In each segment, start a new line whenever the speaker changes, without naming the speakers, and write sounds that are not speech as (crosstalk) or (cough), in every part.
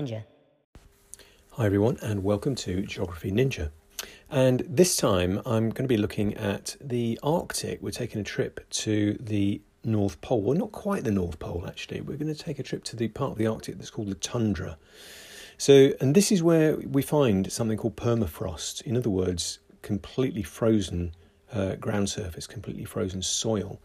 Ninja.
Hi, everyone, and welcome to Geography Ninja. And this time I'm going to be looking at the Arctic. We're taking a trip to the North Pole. Well, not quite the North Pole, actually. We're going to take a trip to the part of the Arctic that's called the tundra. So, and this is where we find something called permafrost. In other words, completely frozen uh, ground surface, completely frozen soil.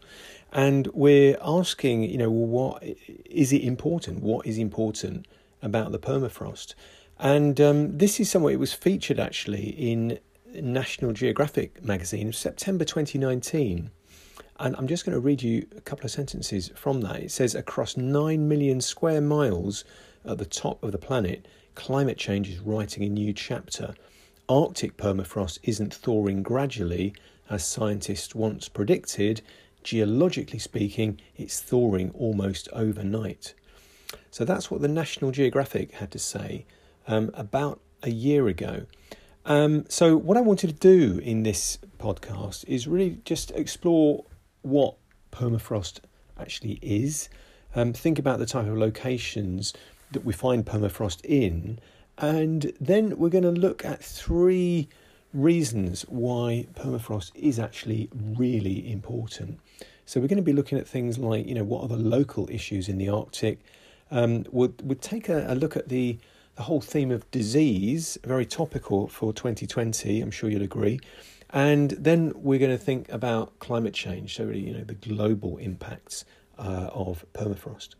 And we're asking, you know, what is it important? What is important about the permafrost? And um, this is somewhere it was featured actually in National Geographic magazine of September 2019. And I'm just going to read you a couple of sentences from that. It says, across 9 million square miles at the top of the planet, climate change is writing a new chapter. Arctic permafrost isn't thawing gradually, as scientists once predicted. Geologically speaking, it's thawing almost overnight. So that's what the National Geographic had to say um, about a year ago. Um, so, what I wanted to do in this podcast is really just explore what permafrost actually is, um, think about the type of locations that we find permafrost in, and then we're going to look at three reasons why permafrost is actually really important. So we're going to be looking at things like, you know, what are the local issues in the Arctic? Um, we'll, we'll take a, a look at the the whole theme of disease, very topical for 2020, I'm sure you'll agree. And then we're going to think about climate change, so really, you know, the global impacts uh, of permafrost.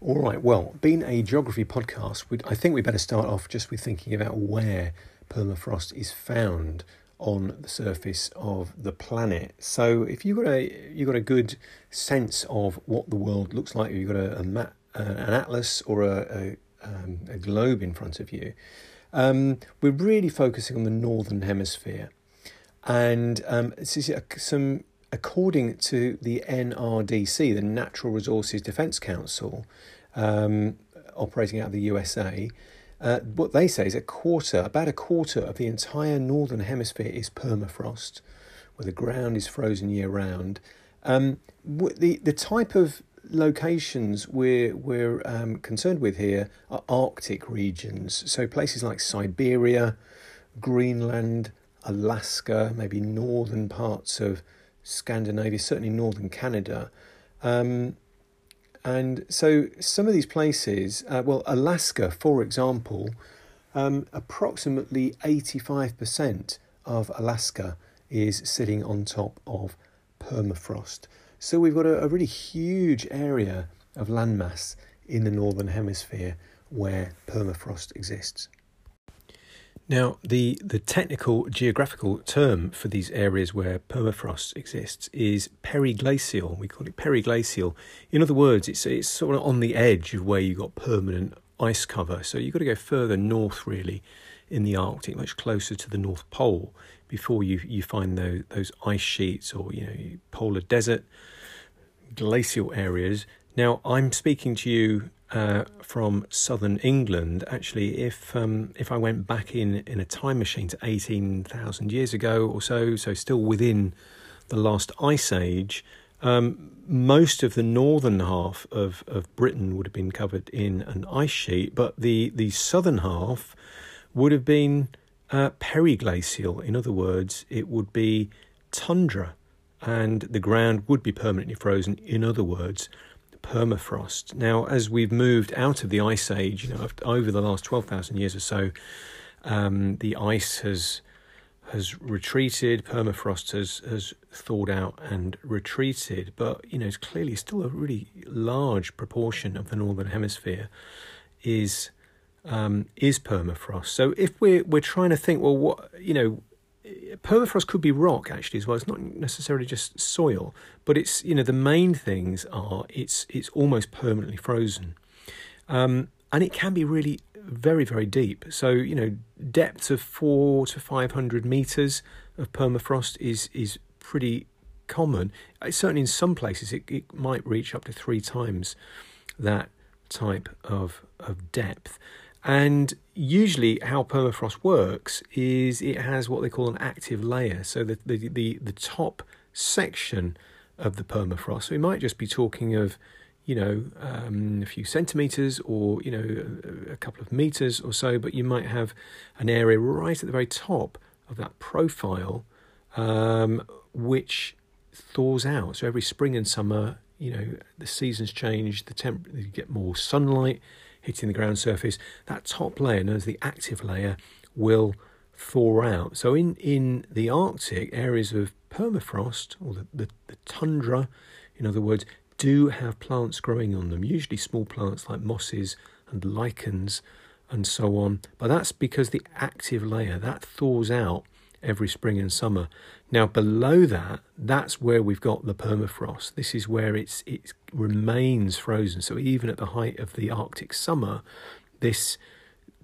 All right, well, being a geography podcast, I think we better start off just with thinking about where permafrost is found on the surface of the planet. So, if you've got a you've got a good sense of what the world looks like, you've got a, a map, uh, an atlas, or a, um, a globe in front of you, um, we're really focusing on the northern hemisphere. And um, some, according to the NRDC, the Natural Resources Defence Council, um, operating out of the USA, uh, what they say is a quarter, about a quarter of the entire northern hemisphere is permafrost, where the ground is frozen year round. Um, the the type of locations we're we're um, concerned with here are Arctic regions, so places like Siberia, Greenland, Alaska, maybe northern parts of Scandinavia, certainly northern Canada. Um, and so some of these places, uh, well, Alaska, for example, um, approximately 85% of Alaska is sitting on top of permafrost. So we've got a, a really huge area of landmass in the northern hemisphere where permafrost exists. Now, the, the technical geographical term for these areas where permafrost exists is periglacial. We call it periglacial. In other words, it's, it's sort of on the edge of where you've got permanent ice cover. So you've got to go further north, really, in the Arctic, much closer to the North Pole, before you, you find those, those ice sheets or you know polar desert glacial areas. Now, I'm speaking to you uh, from southern England. Actually, if um, if I went back in in a time machine to eighteen thousand years ago or so, so still within the last ice age, um, most of the northern half of, of Britain would have been covered in an ice sheet, but the the southern half would have been uh, periglacial. In other words, it would be tundra, and the ground would be permanently frozen. In other words, permafrost. Now, as we've moved out of the ice age, you know, over the last twelve thousand years or so, um, the ice has has retreated, permafrost has has thawed out and retreated, but you know, it's clearly still a really large proportion of the northern hemisphere is um, is permafrost. So if we're we're trying to think, well, what you know, permafrost could be rock actually as well. It's not necessarily just soil, but it's you know the main things are it's it's almost permanently frozen, um, and it can be really very very deep. So you know depths of four to five hundred meters of permafrost is is pretty common. Certainly in some places it, it might reach up to three times that type of of depth. And usually, how permafrost works is it has what they call an active layer. So the the the, the top section of the permafrost. So we might just be talking of, you know, um, a few centimeters or, you know, a, a, couple of meters or so, but you might have an area right at the very top of that profile um, which thaws out. So every spring and summer, you know, the seasons change, the temp, you get more sunlight hitting the ground surface. That top layer, known as the active layer, will thaw out. So in, in the Arctic, areas of permafrost or the, the, the tundra, in other words, do have plants growing on them, usually small plants like mosses and lichens and so on. But that's because the active layer that thaws out every spring and summer. Now below that, that's where we've got the permafrost. This is where it's it remains frozen. So even at the height of the Arctic summer, this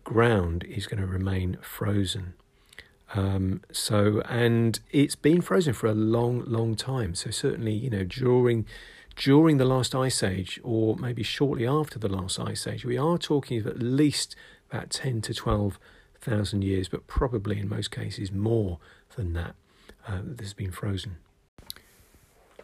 ground is going to remain frozen. Um, so and it's been frozen for a long, long time. So certainly, you know, during during the last ice age, or maybe shortly after the last ice age, we are talking of at least about ten to twelve thousand years, but probably in most cases more than that. Uh, that has been frozen.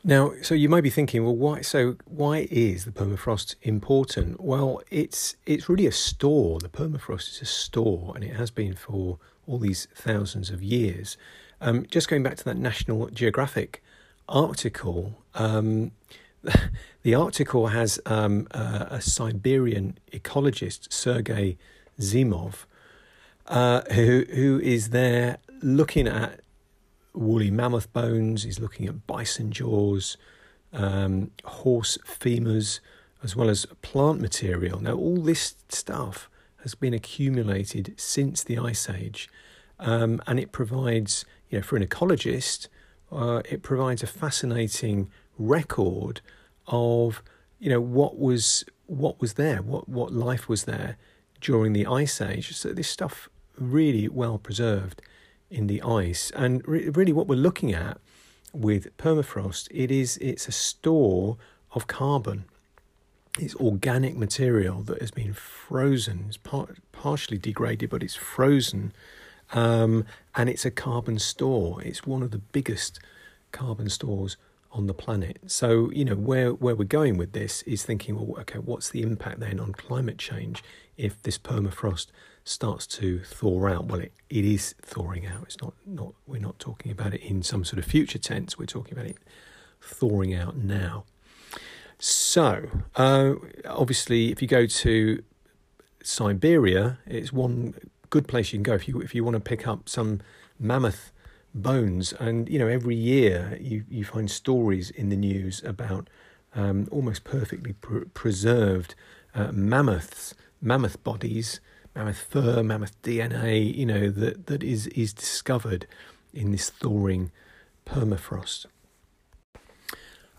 Now, so you might be thinking, well, why? So why is the permafrost important? Well, it's it's really a store. The permafrost is a store, and it has been for all these thousands of years. Um, just going back to that National Geographic article, um, (laughs) the article has um, a, a, Siberian ecologist, Sergei Zimov, uh, who who is there looking at woolly mammoth bones. He's looking at bison jaws, um, horse femurs, as well as plant material. Now, all this stuff has been accumulated since the Ice Age, um, and it provides, you know, for an ecologist, uh, it provides a fascinating record of, you know, what was what was there, what what life was there during the Ice Age. So this stuff really well preserved in the ice. And re- really, what we're looking at with permafrost, it is it's a store of carbon. It's organic material that has been frozen. It's par- partially degraded, but it's frozen, um, and it's a carbon store. It's one of the biggest carbon stores on the planet. So, you know, where, where we're going with this is thinking, well, okay, what's the impact then on climate change if this permafrost starts to thaw out? Well, it, it is thawing out. It's not, not, we're not talking about it in some sort of future tense. We're talking about it thawing out now. So, uh, obviously, if you go to Siberia, it's one good place you can go if you if you want to pick up some mammoth bones. And you know, every year you you find stories in the news about um, almost perfectly pr- preserved uh, mammoths, mammoth bodies, mammoth fur, mammoth DNA. You know that that is is discovered in this thawing permafrost.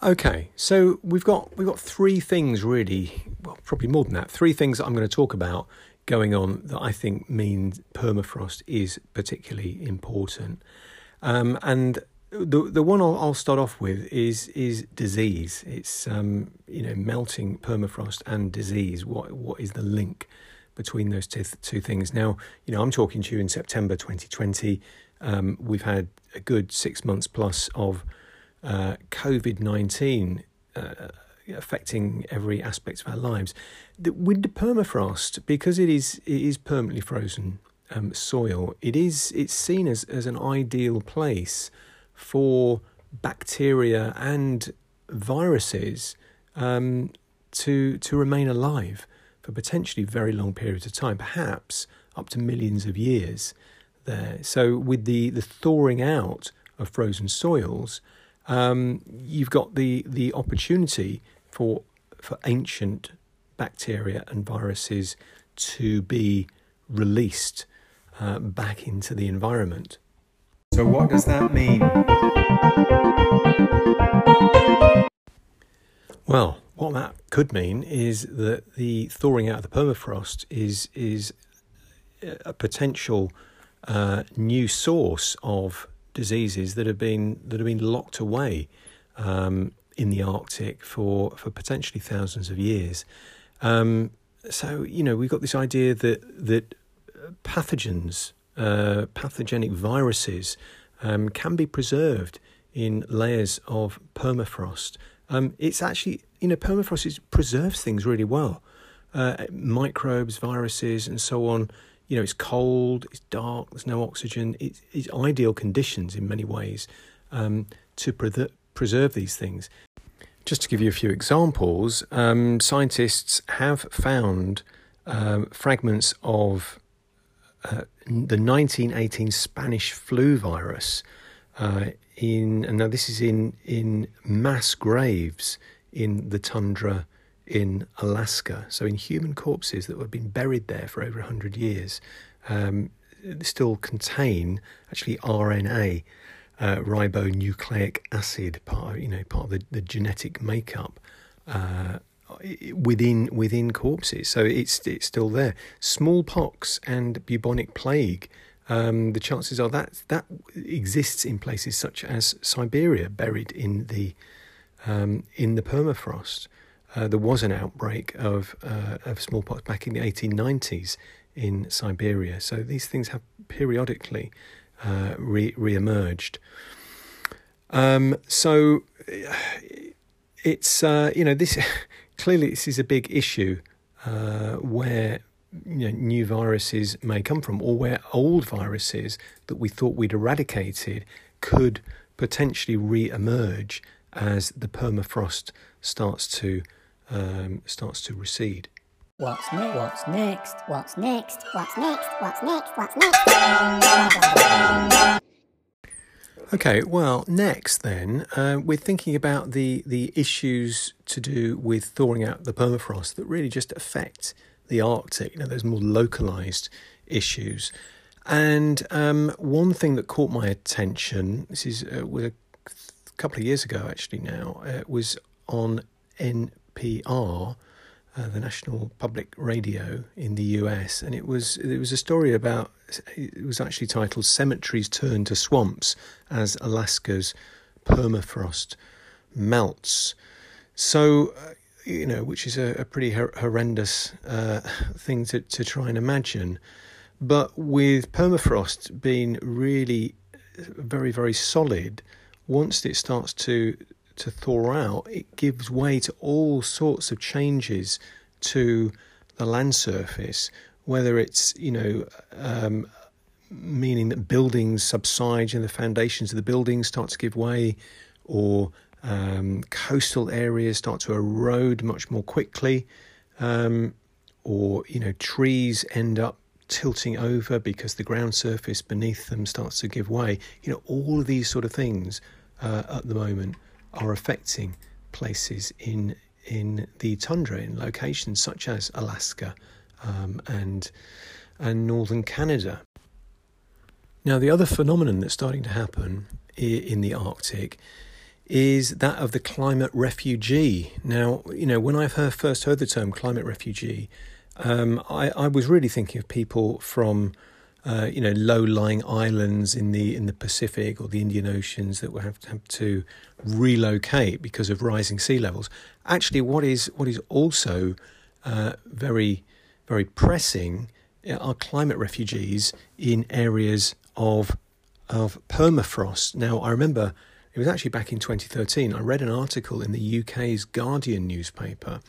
Okay, so we've got we've got three things really, well, probably more than that. Three things that I'm going to talk about going on that I think means permafrost is particularly important. Um, and the the one I'll, I'll, start off with is is disease. It's um, you know melting permafrost and disease. What what is the link between those two, two things? Now you know I'm talking to you in September 2020. Um, we've had a good six months plus of uh, COVID 19 uh, affecting every aspect of our lives. The, with the permafrost, because it is it is permanently frozen um, soil, it is it's seen as, as an ideal place for bacteria and viruses um, to to remain alive for potentially very long periods of time, perhaps up to millions of years there. So with the, the thawing out of frozen soils, um, you've got the, the opportunity for for ancient bacteria and viruses to be released uh, back into the environment. So, what does that mean? Well, what that could mean is that the thawing out of the permafrost is is a potential uh, new source of diseases that have been that have been locked away um, in the Arctic for for potentially thousands of years. Um, so you know we've got this idea that that pathogens, uh, pathogenic viruses, um, can be preserved in layers of permafrost. Um, it's actually, you know, permafrost is, preserves things really well. Uh, microbes, viruses, and so on. You know, it's cold, it's dark, there's no oxygen. It's, it's ideal conditions in many ways um, to pre- preserve these things. Just to give you a few examples, um, scientists have found um, fragments of uh, the 1918 Spanish flu virus uh, in, and now this is in in mass graves in the tundra in Alaska. So in human corpses that have been buried there for over 100 years, um, still contain actually RNA uh, ribonucleic acid part, you know, part of the, the genetic makeup uh, within within corpses. So it's it's still there. Smallpox and bubonic plague. Um, the chances are that that exists in places such as Siberia, buried in the um, in the permafrost. Uh, there was an outbreak of uh, of smallpox back in the 1890s in Siberia. So these things have periodically uh, re emerged. Um, so it's uh, you know this (laughs) clearly this is a big issue uh, where you know, new viruses may come from, or where old viruses that we thought we'd eradicated could potentially re-emerge as the permafrost starts to um, starts to recede. What's next? What's next? What's next? What's next? What's next? What's next? Okay, well, next then, uh, we're thinking about the, the issues to do with thawing out the permafrost that really just affect the Arctic. You know, there's more localized issues. And um, one thing that caught my attention, this is uh, a couple of years ago actually now, uh, was on NPR uh, the National Public Radio in the US, and it was it was a story about it was actually titled "Cemeteries Turn to Swamps" as Alaska's permafrost melts. So, uh, you know, which is a, a pretty hor- horrendous uh, thing to to try and imagine, but with permafrost being really very very solid, once it starts to to thaw out, it gives way to all sorts of changes to the land surface, whether it's, you know, um, meaning that buildings subside and the foundations of the buildings start to give way, or um, coastal areas start to erode much more quickly, um, or, you know, trees end up tilting over because the ground surface beneath them starts to give way. You know, all of these sort of things uh, at the moment are affecting places in in the tundra in locations such as Alaska um, and and northern Canada. Now, the other phenomenon that's starting to happen in the Arctic is that of the climate refugee. Now, you know, when I first heard the term climate refugee, um, I, I was really thinking of people from uh, you know, low-lying islands in the in the Pacific or the Indian Oceans that will have to, have to relocate because of rising sea levels. Actually, what is what is also uh, very very pressing are climate refugees in areas of of permafrost. Now, I remember it was actually back in 2013. I read an article in the UK's Guardian newspaper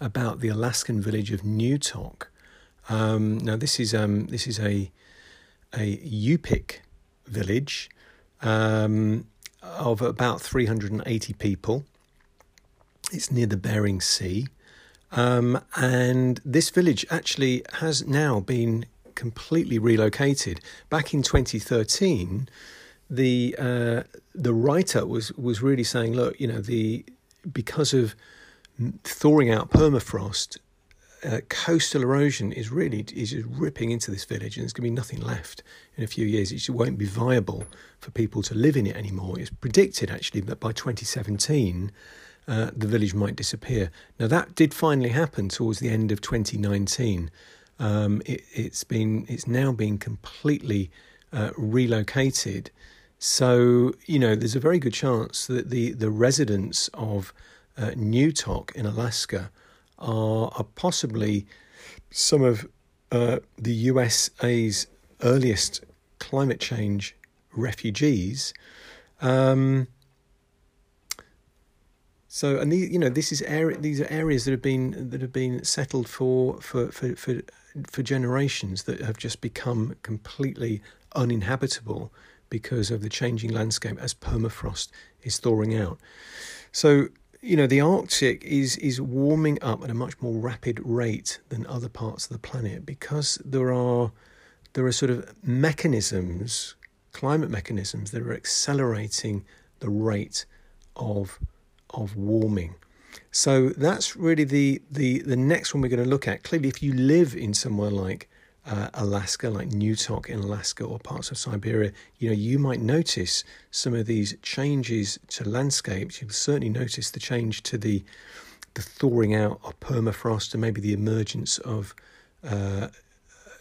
about the Alaskan village of Newtok. Um, now, this is um, this is a a Yupik village um, of about 380 people. It's near the Bering Sea. Um, and this village actually has now been completely relocated. Back in 2013, the uh, the writer was was really saying, look, you know, the because of thawing out permafrost, uh, coastal erosion is really is just ripping into this village, and there's going to be nothing left in a few years. It won't be viable for people to live in it anymore. It's predicted actually that by 2017. Uh, the village might disappear. Now that did finally happen towards the end of 2019. Um, it, has been it's now been completely uh, relocated. So you know there's a very good chance that the the residents of uh, Newtok in Alaska are, are possibly some of uh, the USA's earliest climate change refugees. Um, So, and these, you know, this is area, these are areas that have been that have been settled for for for for, for generations that have just become completely uninhabitable because of the changing landscape as permafrost is thawing out. So, you know, the Arctic is is warming up at a much more rapid rate than other parts of the planet because there are there are sort of mechanisms, climate mechanisms that are accelerating the rate of of warming. So that's really the the the next one we're going to look at. Clearly, if you live in somewhere like uh, Alaska, like Newtok in Alaska or parts of Siberia, you know you might notice some of these changes to landscapes. You'll certainly notice the change to the the thawing out of permafrost and maybe the emergence of uh,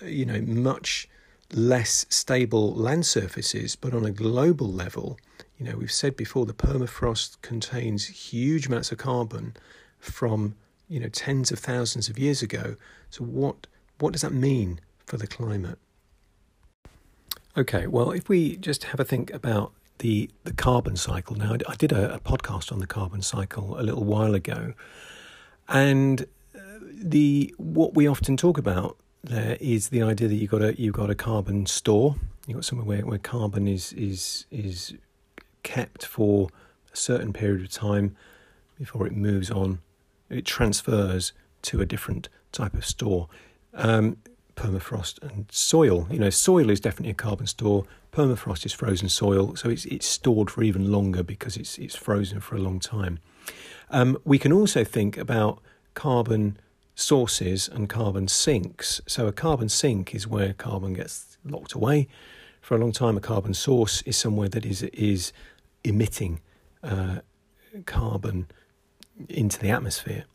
you know much less stable land surfaces. But on a global level, you know, we've said before the permafrost contains huge amounts of carbon from, you know, tens of thousands of years ago. So what what does that mean for the climate? Okay, well, if we just have a think about the the carbon cycle. Now, I did a, a podcast on the carbon cycle a little while ago, and uh, the what we often talk about there is the idea that you got a you've got a carbon store. You've got somewhere where, where carbon is is is kept for a certain period of time before it moves on. It transfers to a different type of store. Um, permafrost and soil. You know, soil is definitely a carbon store. Permafrost is frozen soil, so it's it's stored for even longer because it's it's frozen for a long time. Um, we can also think about carbon sources and carbon sinks. So a carbon sink is where carbon gets locked away for a long time. A carbon source is somewhere that is is emitting uh, carbon into the atmosphere.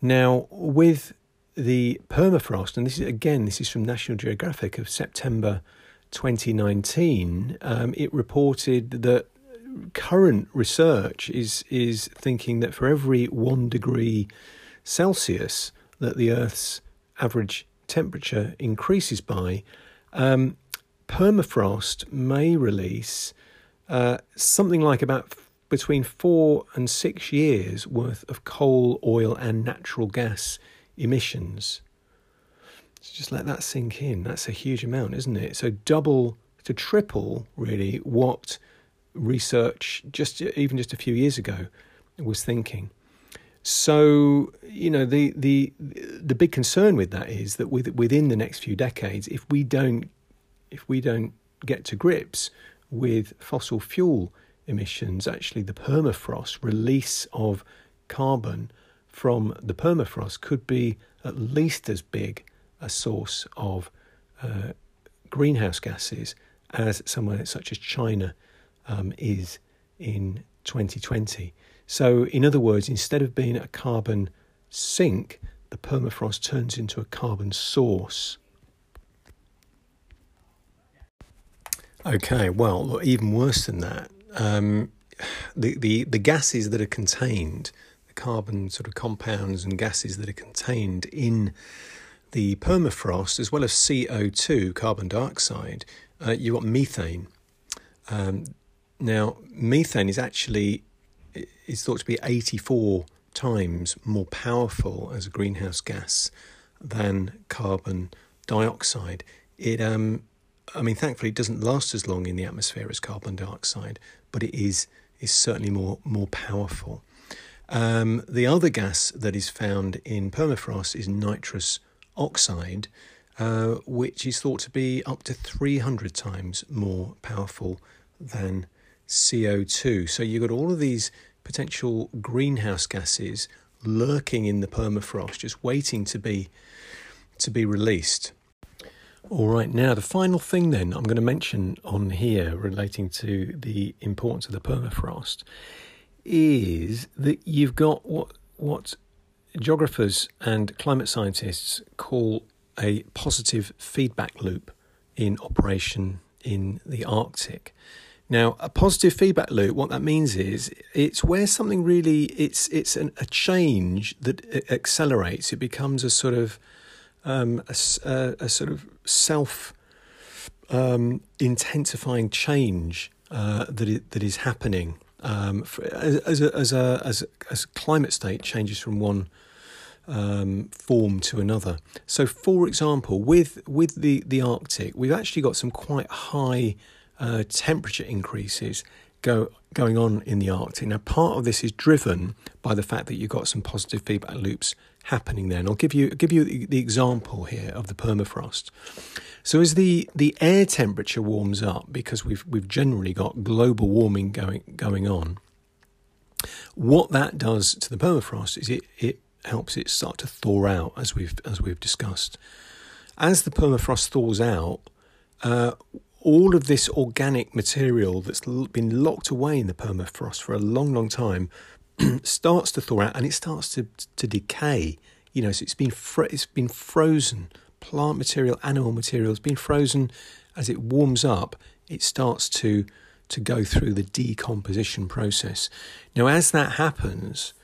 Now, with the permafrost, and this is again, this is from National Geographic of September 2019. Um, it reported that current research is is thinking that for every one degree Celsius that the Earth's average temperature increases by, um, permafrost may release uh, something like about between four and six years worth of coal, oil, and natural gas emissions. So just let that sink in. That's a huge amount, isn't it? So double to triple, really, what research just even just a few years ago was thinking. So you know the the the big concern with that is that with, within the next few decades, if we don't if we don't get to grips with fossil fuel emissions, actually, the permafrost release of carbon from the permafrost could be at least as big a source of uh, greenhouse gases as somewhere such as China um, is in 2020. So, in other words, instead of being a carbon sink, the permafrost turns into a carbon source. Okay, well, even worse than that, um, the, the, the gases that are contained, carbon sort of compounds and gases that are contained in the permafrost, as well as CO2, carbon dioxide, uh, you've got methane. Um, now, methane is actually is thought to be 84 times more powerful as a greenhouse gas than carbon dioxide. It um, I mean, thankfully, it doesn't last as long in the atmosphere as carbon dioxide, but it is is certainly more more powerful. Um, the other gas that is found in permafrost is nitrous oxide, uh, which is thought to be up to 300 times more powerful than CO2. So you've got all of these potential greenhouse gases lurking in the permafrost, just waiting to be to be released. All right, now the final thing then I'm going to mention on here relating to the importance of the permafrost is that you've got what what geographers and climate scientists call a positive feedback loop in operation in the Arctic. Now, a positive feedback loop, what that means is it's where something really it's it's an, a change that accelerates. It becomes a sort of um, a, a, sort of self um, intensifying change uh, that is, that is happening um, for, as, as, a, as, a, as, as climate state changes from one um, form to another. So, for example, with with the, the Arctic, we've actually got some quite high uh, temperature increases go, going on in the Arctic. Now, part of this is driven by the fact that you've got some positive feedback loops happening there. And I'll give you give you the, the example here of the permafrost. So as the, the air temperature warms up, because we've we've generally got global warming going going on, what that does to the permafrost is it, it helps it start to thaw out, as we've as we've discussed. As the permafrost thaws out, uh, all of this organic material that's been locked away in the permafrost for a long, long time (clears throat) starts to thaw out and it starts to to decay. You know, so it's been fr- it's been frozen plant material, animal material has been frozen. As it warms up, it starts to to go through the decomposition process. Now, as that happens,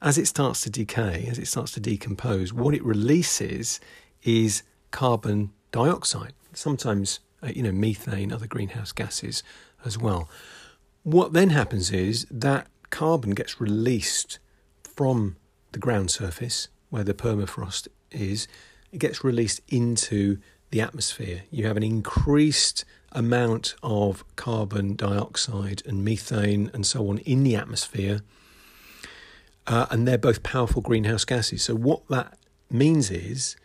as it starts to decay, as it starts to decompose, what it releases is carbon dioxide. Sometimes, uh, you know, methane, other greenhouse gases as well. What then happens is that carbon gets released from the ground surface where the permafrost is it gets released into the atmosphere. You have an increased amount of carbon dioxide and methane and so on in the atmosphere. Uh, and they're both powerful greenhouse gases. So, what that means is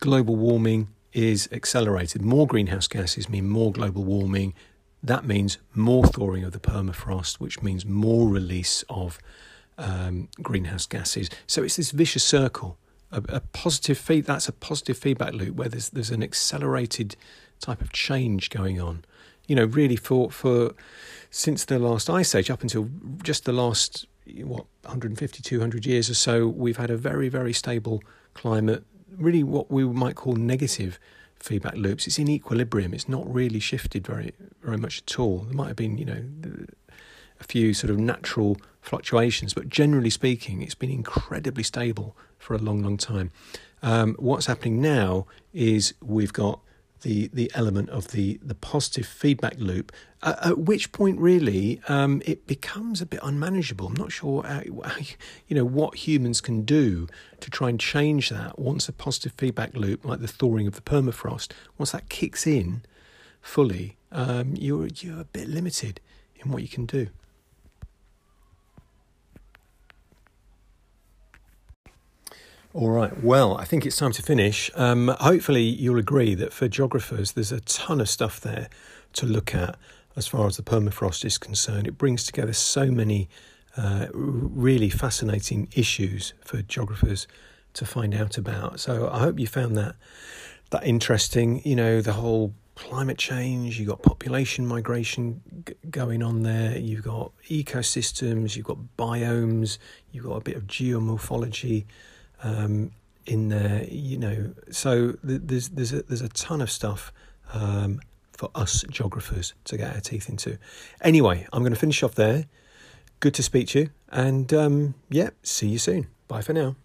global warming is accelerated. More greenhouse gases mean more global warming. That means more thawing of the permafrost, which means more release of um, greenhouse gases. So it's this vicious circle. A, a, positive feed that's a positive feedback loop where there's there's an accelerated type of change going on. You know, really for for since the last ice age up until just the last what 150 200 years or so we've had a very very stable climate really what we might call negative feedback loops it's in equilibrium it's not really shifted very very much at all there might have been you know a few sort of natural fluctuations, but generally speaking, it's been incredibly stable for a long, long time. Um, what's happening now is we've got the the element of the the positive feedback loop, uh, at which point really um, it becomes a bit unmanageable. I'm not sure how, (laughs) you know what humans can do to try and change that once a positive feedback loop, like the thawing of the permafrost, once that kicks in fully, um, you're you're a bit limited in what you can do. All right. Well, I think it's time to finish. Um, hopefully, you'll agree that for geographers, there's a ton of stuff there to look at as far as the permafrost is concerned. It brings together so many uh, really fascinating issues for geographers to find out about. So I hope you found that that interesting. You know, the whole climate change. You've got population migration g- going on there. You've got ecosystems. You've got biomes. You've got a bit of geomorphology um, in there. You know, so th- there's there's a, there's a ton of stuff um, for us geographers to get our teeth into. Anyway, I'm going to finish off there. Good to speak to you, and um, yeah, see you soon. Bye for now.